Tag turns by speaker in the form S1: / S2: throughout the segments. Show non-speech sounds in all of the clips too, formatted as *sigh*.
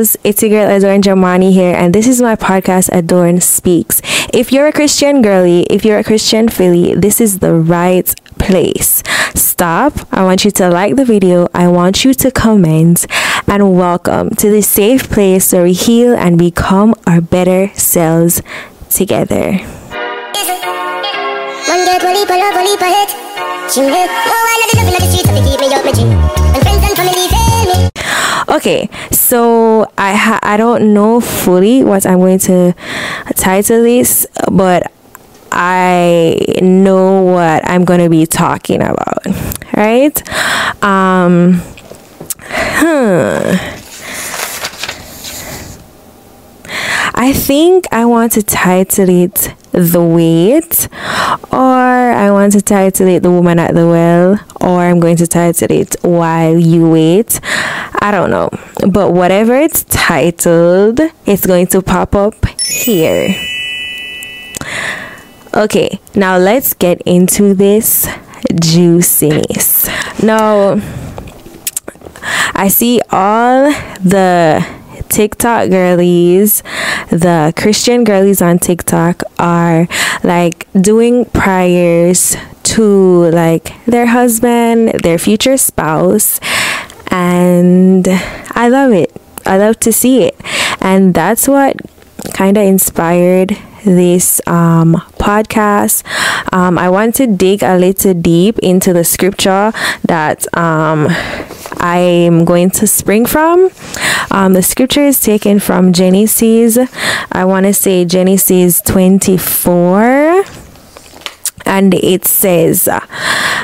S1: it's your girl Adorn Jamani here, and this is my podcast, Adorn Speaks. If you're a Christian girly, if you're a Christian filly, this is the right place. Stop. I want you to like the video. I want you to comment and welcome to this safe place where we heal and become our better selves together. Okay, so I ha- I don't know fully what I'm going to title this, but I know what I'm going to be talking about, right? Um. I think I want to title it The Weight or I want to title it The Woman at the Well, or I'm going to title it While You Wait. I don't know. But whatever it's titled, it's going to pop up here. Okay, now let's get into this juiciness. Now, I see all the TikTok girlies, the Christian girlies on TikTok are like doing prayers to like their husband, their future spouse, and I love it. I love to see it. And that's what kind of inspired this um, podcast. Um, I want to dig a little deep into the scripture that um, I'm going to spring from. Um, the scripture is taken from Genesis. I want to say Genesis 24 and it says um,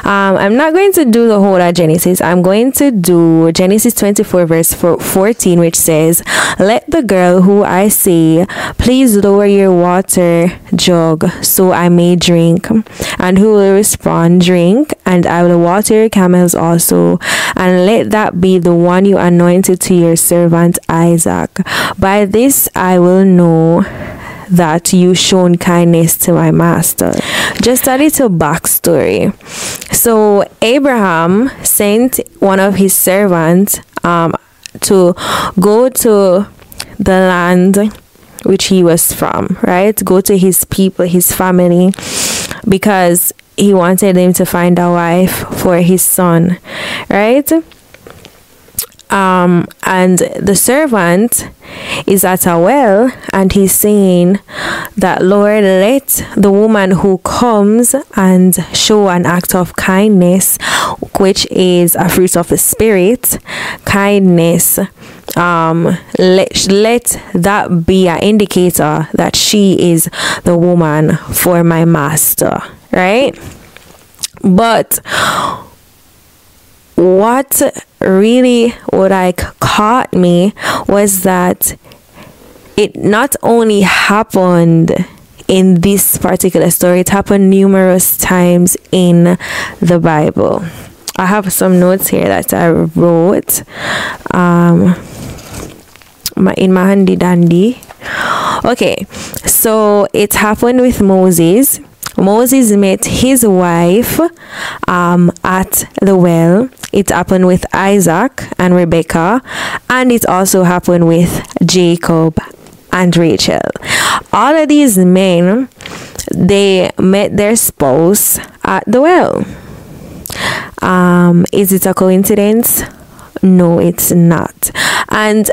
S1: i'm not going to do the whole of genesis i'm going to do genesis 24 verse 14 which says let the girl who i say please lower your water jug so i may drink and who will respond drink and i will water your camels also and let that be the one you anointed to your servant isaac by this i will know that you shown kindness to my master. Just a little backstory. So Abraham sent one of his servants um, to go to the land which he was from, right? Go to his people, his family, because he wanted him to find a wife for his son, right? Um, and the servant is at a well and he's saying that lord let the woman who comes and show an act of kindness which is a fruit of the spirit kindness um let let that be an indicator that she is the woman for my master right? But what really what like caught me was that it not only happened in this particular story it happened numerous times in the bible. I have some notes here that i wrote um in my handy dandy. Okay so it happened with moses. Moses met his wife um, at the well. It happened with Isaac and Rebecca, and it also happened with Jacob and Rachel. All of these men, they met their spouse at the well. Um, is it a coincidence? No, it's not. And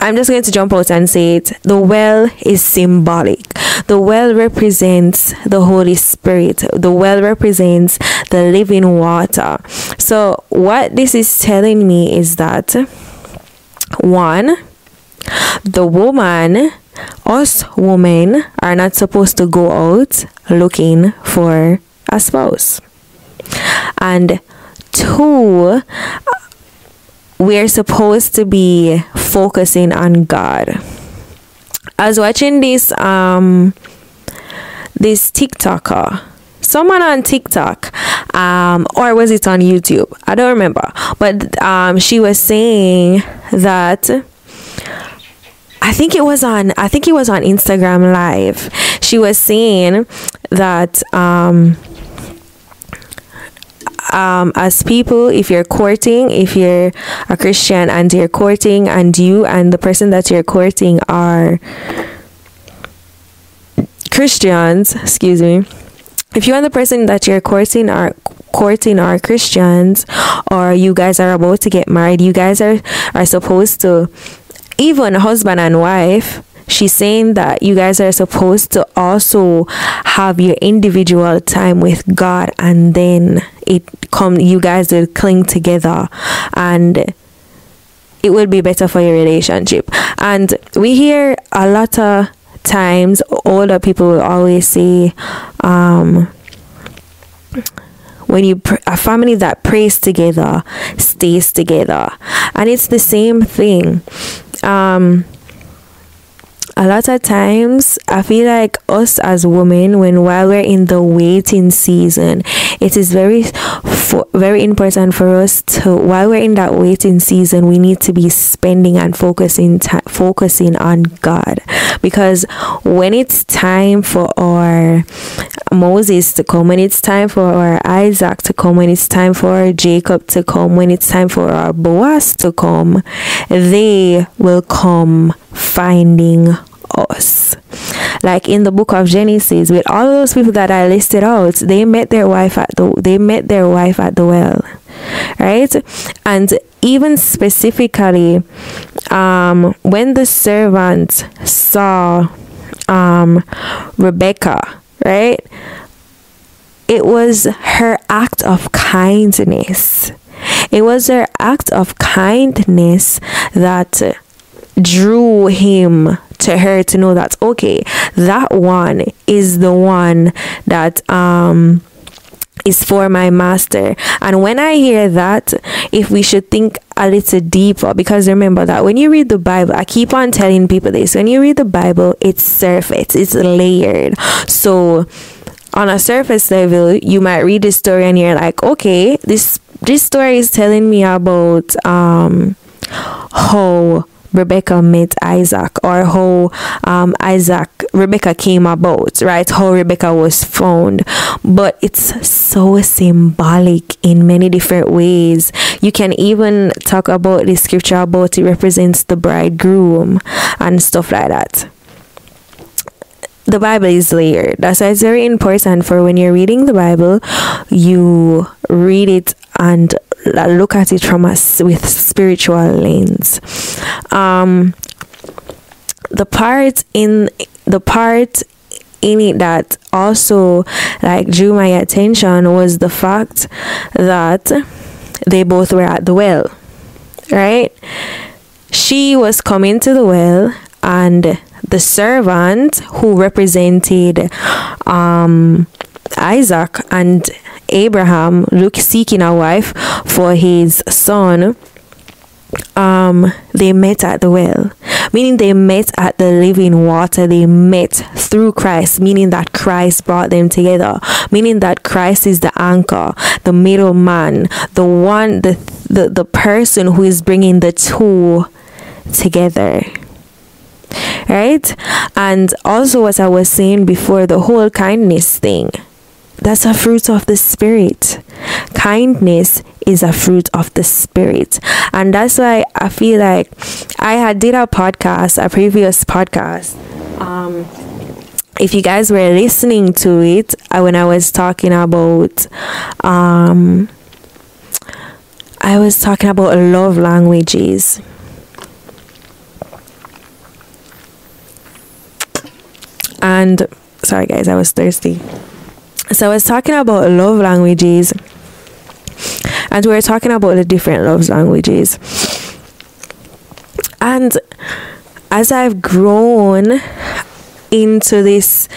S1: I'm just going to jump out and say it. The well is symbolic. The well represents the Holy Spirit. The well represents the living water. So, what this is telling me is that one, the woman, us women, are not supposed to go out looking for a spouse. And two, we're supposed to be focusing on God. I was watching this um this TikToker someone on TikTok, um, or was it on YouTube? I don't remember. But um, she was saying that I think it was on I think it was on Instagram Live. She was saying that um, um, as people, if you're courting, if you're a Christian and you're courting, and you and the person that you're courting are Christians, excuse me, if you and the person that you're courting are courting are Christians, or you guys are about to get married, you guys are are supposed to, even husband and wife she's saying that you guys are supposed to also have your individual time with God and then it come you guys will cling together and it will be better for your relationship. And we hear a lot of times older people will always say um when you pr- a family that prays together stays together. And it's the same thing. Um a lot of times i feel like us as women when while we're in the waiting season it is very for, very important for us to while we're in that waiting season we need to be spending and focusing t- focusing on god. Because when it's time for our moses to come when it's time for our isaac to come when it's time for our jacob to come when it's time for our boaz to come they will come finding us. Like in the book of Genesis, with all those people that I listed out, they met their wife at the they met their wife at the well. Right? And even specifically, um, when the servant saw um, Rebecca, right? It was her act of kindness. It was her act of kindness that drew him to her to know that okay that one is the one that um is for my master. And when I hear that, if we should think a little deeper, because remember that when you read the Bible, I keep on telling people this when you read the Bible, it's surface, it's layered. So, on a surface level, you might read the story and you're like, okay, this this story is telling me about um how Rebecca met Isaac or how um, Isaac Rebecca came about, right? How Rebecca was found. But it's so symbolic in many different ways. You can even talk about the scripture about it represents the bridegroom and stuff like that the Bible is layered. That's why it's very important for when you're reading the Bible, you read it and look at it from us with spiritual lens. Um, the part in the part in it that also like drew my attention was the fact that they both were at the well right she was coming to the well and the servant who represented um Isaac and Abraham look seeking a wife for his son um they met at the well. Meaning they met at the living water. They met through christ. Meaning that christ brought them together. Meaning that christ is the anchor the middleman the one the the, the person who is bringing the two together. Right? And also as i was saying before the whole kindness thing that's a fruit of the spirit. Kindness is a fruit of the spirit. And that's why i feel like i had did a podcast a previous podcast. Um if you guys were listening to it uh, when i was talking about um i was talking about love languages. And sorry guys i was thirsty so I was talking about love languages, and we were talking about the different love languages. And as I've grown into this,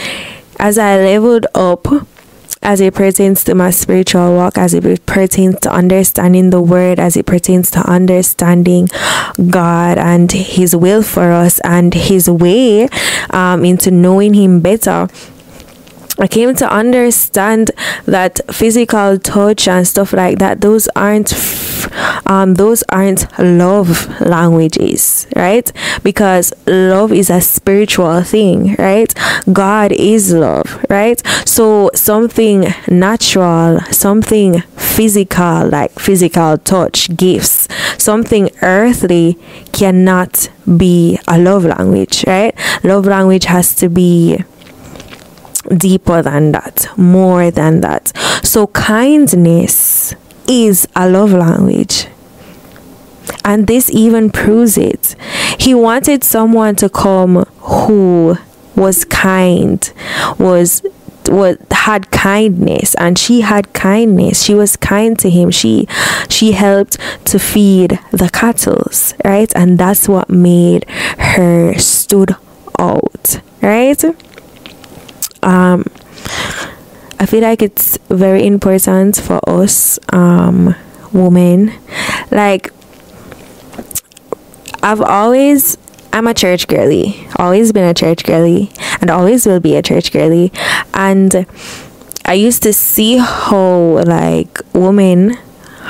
S1: as I leveled up, as it pertains to my spiritual walk, as it pertains to understanding the word, as it pertains to understanding God and His will for us and His way um, into knowing Him better I came to understand that physical touch and stuff like that those aren't um those aren't love languages right? Because love is a spiritual thing right? God is love right? So something natural something physical like physical touch gifts something earthly cannot be a love language right? Love language has to be deeper than that, more than that. So, kindness is a love language. And this even proves it. He wanted someone to come who was kind, was was had kindness and she had kindness she was kind to him she she helped to feed the cattle right and that's what made her stood out right um, I feel like it's very important for us um, women. Like, I've always, I'm a church girly, always been a church girly, and always will be a church girly. And I used to see how, like, women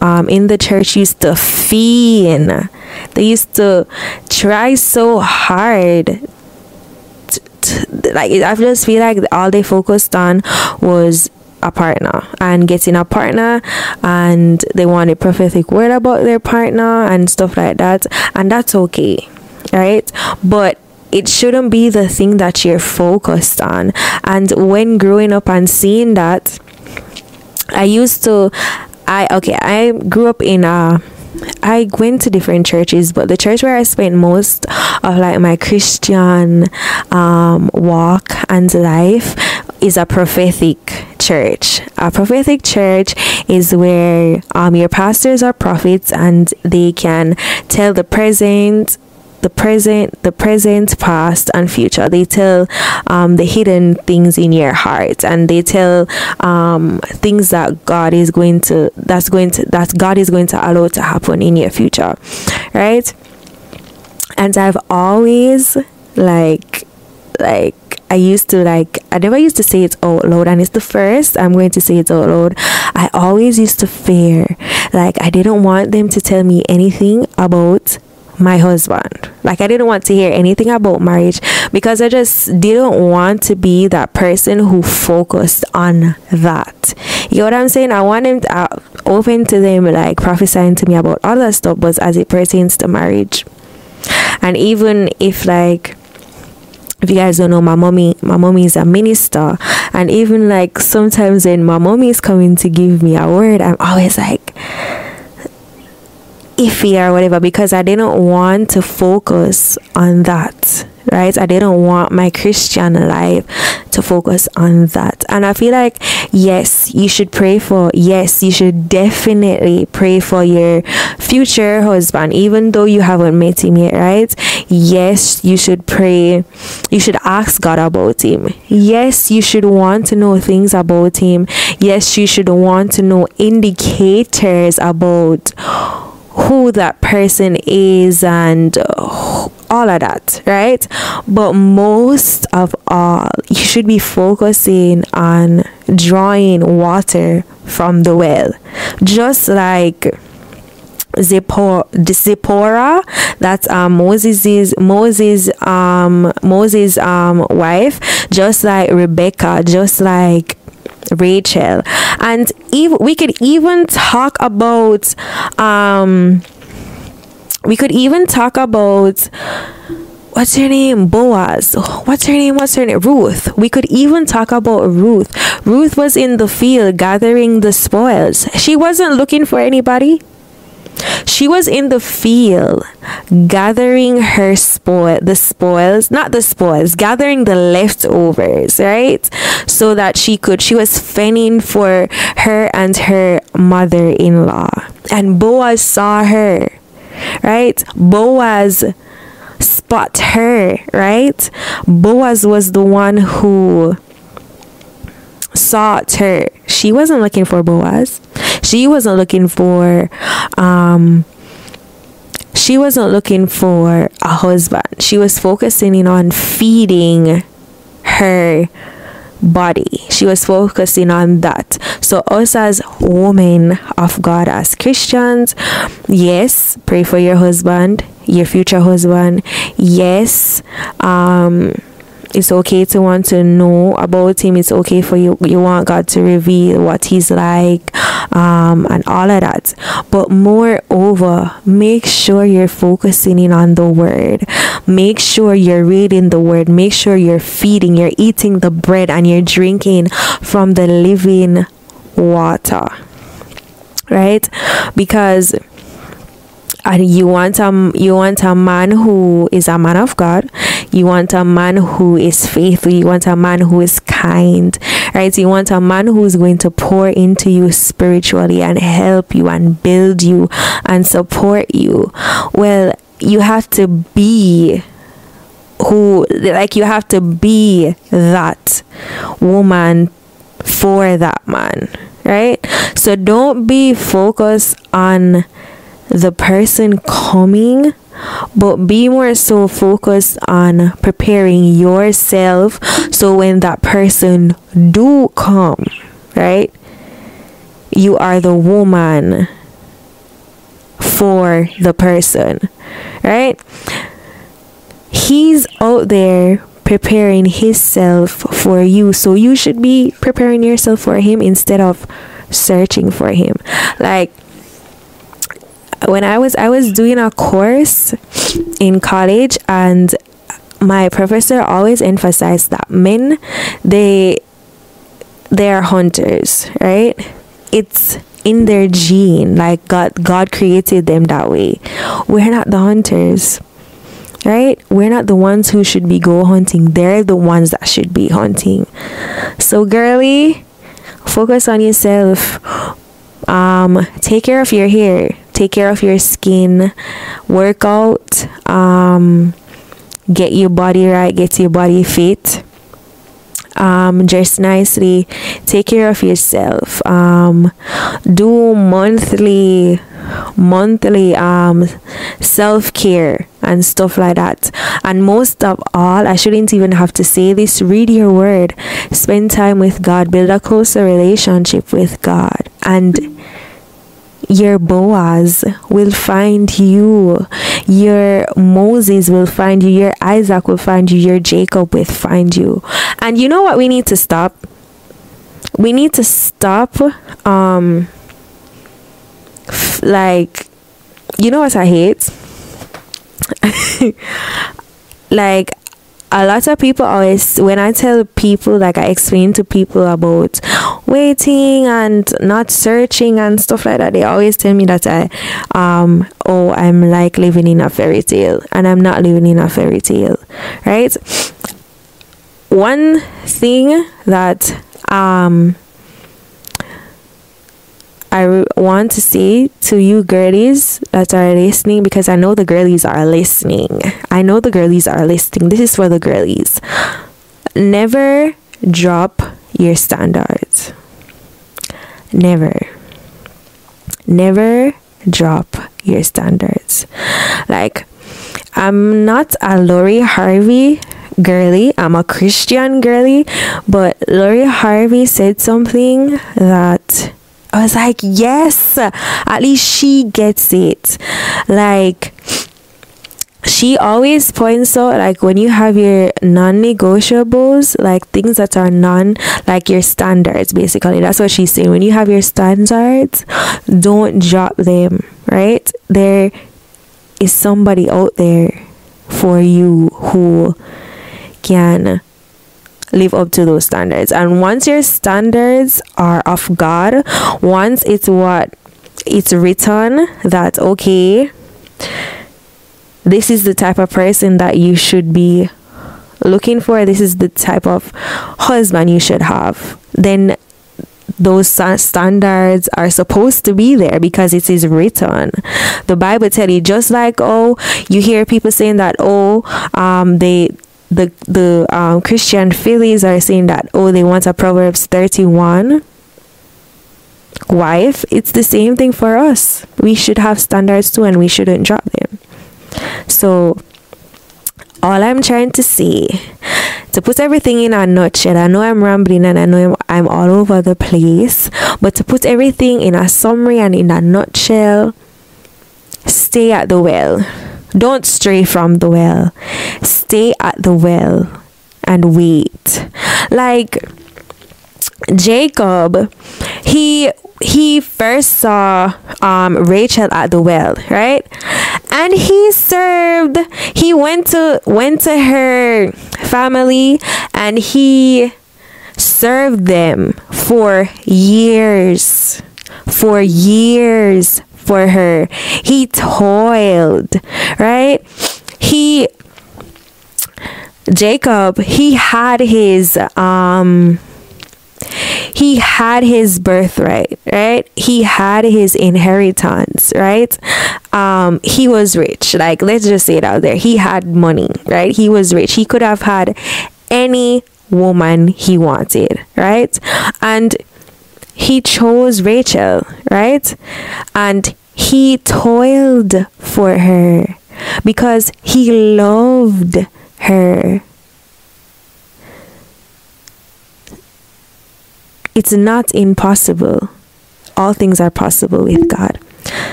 S1: um, in the church used to fiend. They used to try so hard like I just feel like all they focused on was a partner and getting a partner and they want a prophetic word about their partner and stuff like that. And that's okay right? But it shouldn't be the thing that you're focused on. And when growing up and seeing that i used to i okay i grew up in a I went to different churches, but the church where I spent most of like my Christian um, walk and life is a prophetic church. A prophetic church is where um, your pastors are prophets and they can tell the present the present, the present, past, and future. They tell um, the hidden things in your heart, and they tell um, things that God is going to that's going to that God is going to allow to happen in your future, right? And I've always like like I used to like I never used to say it out loud and it's the first I'm going to say it out loud. I always used to fear like I didn't want them to tell me anything about my husband. Like I didn't want to hear anything about marriage because I just didn't want to be that person who focused on that. You know what I'm saying? I want him to uh, open to them like prophesying to me about other stuff, but as it pertains to marriage. And even if like if you guys don't know my mommy my mommy is a minister and even like sometimes when my mommy is coming to give me a word i'm always like iffy or whatever because I didn't want to focus on that, right? I didn't want my Christian life to focus on that. And I feel like, yes, you should pray for, yes, you should definitely pray for your future husband, even though you haven't met him yet, right? Yes, you should pray, you should ask God about him. Yes, you should want to know things about him. Yes, you should want to know indicators about who that person is and all of that, right? But most of all, you should be focusing on drawing water from the well, just like. Zipporah, Zipporah that's um, Moses's Moses um Moses um wife just like Rebecca just like Rachel. And we could even talk about um we could even talk about what's her name? Boaz. What's her name? What's her name? Ruth. We could even talk about Ruth. Ruth was in the field gathering the spoils. She wasn't looking for anybody. She was in the field gathering her spoil, the spoils, not the spoils, gathering the leftovers, right? So that she could, she was fending for her and her mother in law. And Boaz saw her, right? Boaz spot her, right? Boaz was the one who sought her. She wasn't looking for Boaz. She wasn't looking for um she wasn't looking for a husband. She was focusing on feeding her body. She was focusing on that. So, us as women of God, as Christians, yes, pray for your husband, your future husband. Yes, um, it's okay to want to know about him. It's okay for you you want god to reveal what he's like um, and all of that. But moreover make sure you're focusing in on the word. Make sure you're reading the word. Make sure you're feeding you're eating the bread and you're drinking from the living water. Right? Because and you want a you want a man who is a man of God. You want a man who is faithful. You want a man who is kind, right? You want a man who is going to pour into you spiritually and help you and build you and support you. Well, you have to be who like you have to be that woman for that man right so don't be focused on the person coming but be more so focused on preparing yourself so when that person do come right you are the woman for the person right? He's out there preparing himself for you so you should be preparing yourself for him instead of searching for him. Like when I was I was doing a course in college and my professor always emphasized that men they they are hunters, right? It's in their gene like God God created them that way. We're not the hunters. Right? We're not the ones who should be go hunting. They're the ones that should be hunting. So girly, focus on yourself. Um take care of your hair take care of your skin, work out, um, get your body right, get your body fit. Um, dress nicely, take care of yourself. Um, do monthly, monthly um self care and stuff like that. And most of all, I shouldn't even have to say this. Read your word, spend time with God, build a closer relationship with God, and your Boaz will find you. Your Moses will find you. Your Isaac will find you. Your Jacob will find you. And you know what we need to stop? We need to stop um f- like you know what I hate? *laughs* like a lot of people always when i tell people like i explain to people about waiting and not searching and stuff like that they always tell me that i um oh i'm like living in a fairy tale and i'm not living in a fairy tale right? One thing that um I want to say to you girlies that are listening because I know the girlies are listening. I know the girlies are listening. This is for the girlies. Never drop your standards. Never. Never drop your standards. Like, I'm not a Lori Harvey girly. I'm a Christian girly, but Lori Harvey said something that I was like, yes, at least she gets it. Like, she always points out like when you have your non-negotiables like things that are non like your standards basically. That's what she's saying. When you have your standards don't drop them right? There is somebody out there for you who can live up to those standards. And once your standards are of God, once it's what it's written that okay, this is the type of person that you should be looking for, this is the type of husband you should have, then those standards are supposed to be there because it is written. The Bible tell you just like oh you hear people saying that oh um they the the um, Christian Phillies are saying that oh they want a Proverbs 31 wife. It's the same thing for us. We should have standards too and we shouldn't drop them. So all I'm trying to say to put everything in a nutshell, I know I'm rambling and I know I'm all over the place, but to put everything in a summary and in a nutshell, stay at the well. Don't stray from the well. Stay at the well and wait. Like Jacob, he he first saw um, Rachel at the well, right? And he served. He went to went to her family and he served them for years. For years for her. He toiled, right? He Jacob, he had his um he had his birthright, right? He had his inheritance, right? Um, he was rich. Like, let's just say it out there. He had money, right? He was rich. He could have had any woman he wanted, right? And he chose Rachel, right? And he toiled for her because he loved her. It's not impossible. All things are possible with God.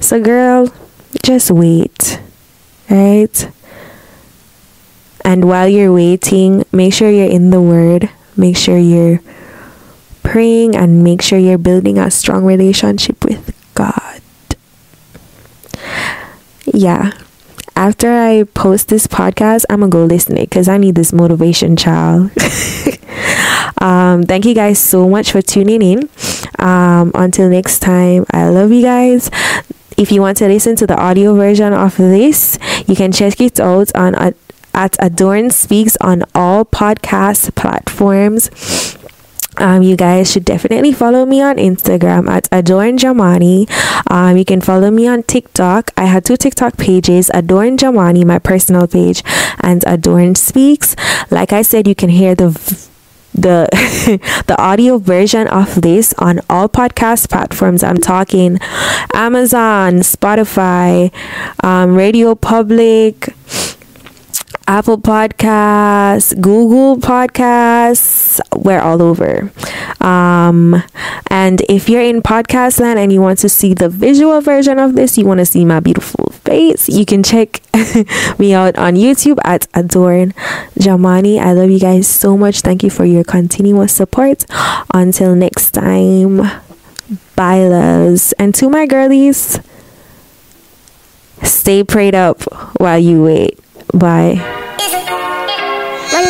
S1: So, girl, just wait, right? And while you're waiting, make sure you're in the Word. Make sure you're praying and make sure you're building a strong relationship with God. Yeah. After I post this podcast, I'm gonna go listen it because I need this motivation, child. *laughs* Um, thank you guys so much for tuning in. Um, until next time, I love you guys. If you want to listen to the audio version of this, you can check it out on uh, at Adorn Speaks on all podcast platforms. Um, you guys should definitely follow me on Instagram at Adorn Jamani. Um, you can follow me on TikTok. I had two TikTok pages Adorn Jamani, my personal page, and Adorn Speaks. Like I said, you can hear the v- the *laughs* the audio version of this on all podcast platforms. I'm talking Amazon, Spotify, um, Radio Public, Apple Podcasts, Google Podcasts, we're all over. Um, and if you're in podcast land and you want to see the visual version of this, you want to see my beautiful face, you can check *laughs* me out on YouTube at Adorn Jamani. I love you guys so much. Thank you for your continuous support. Until next time, bye, loves. And to my girlies, stay prayed up while you wait. Bye. One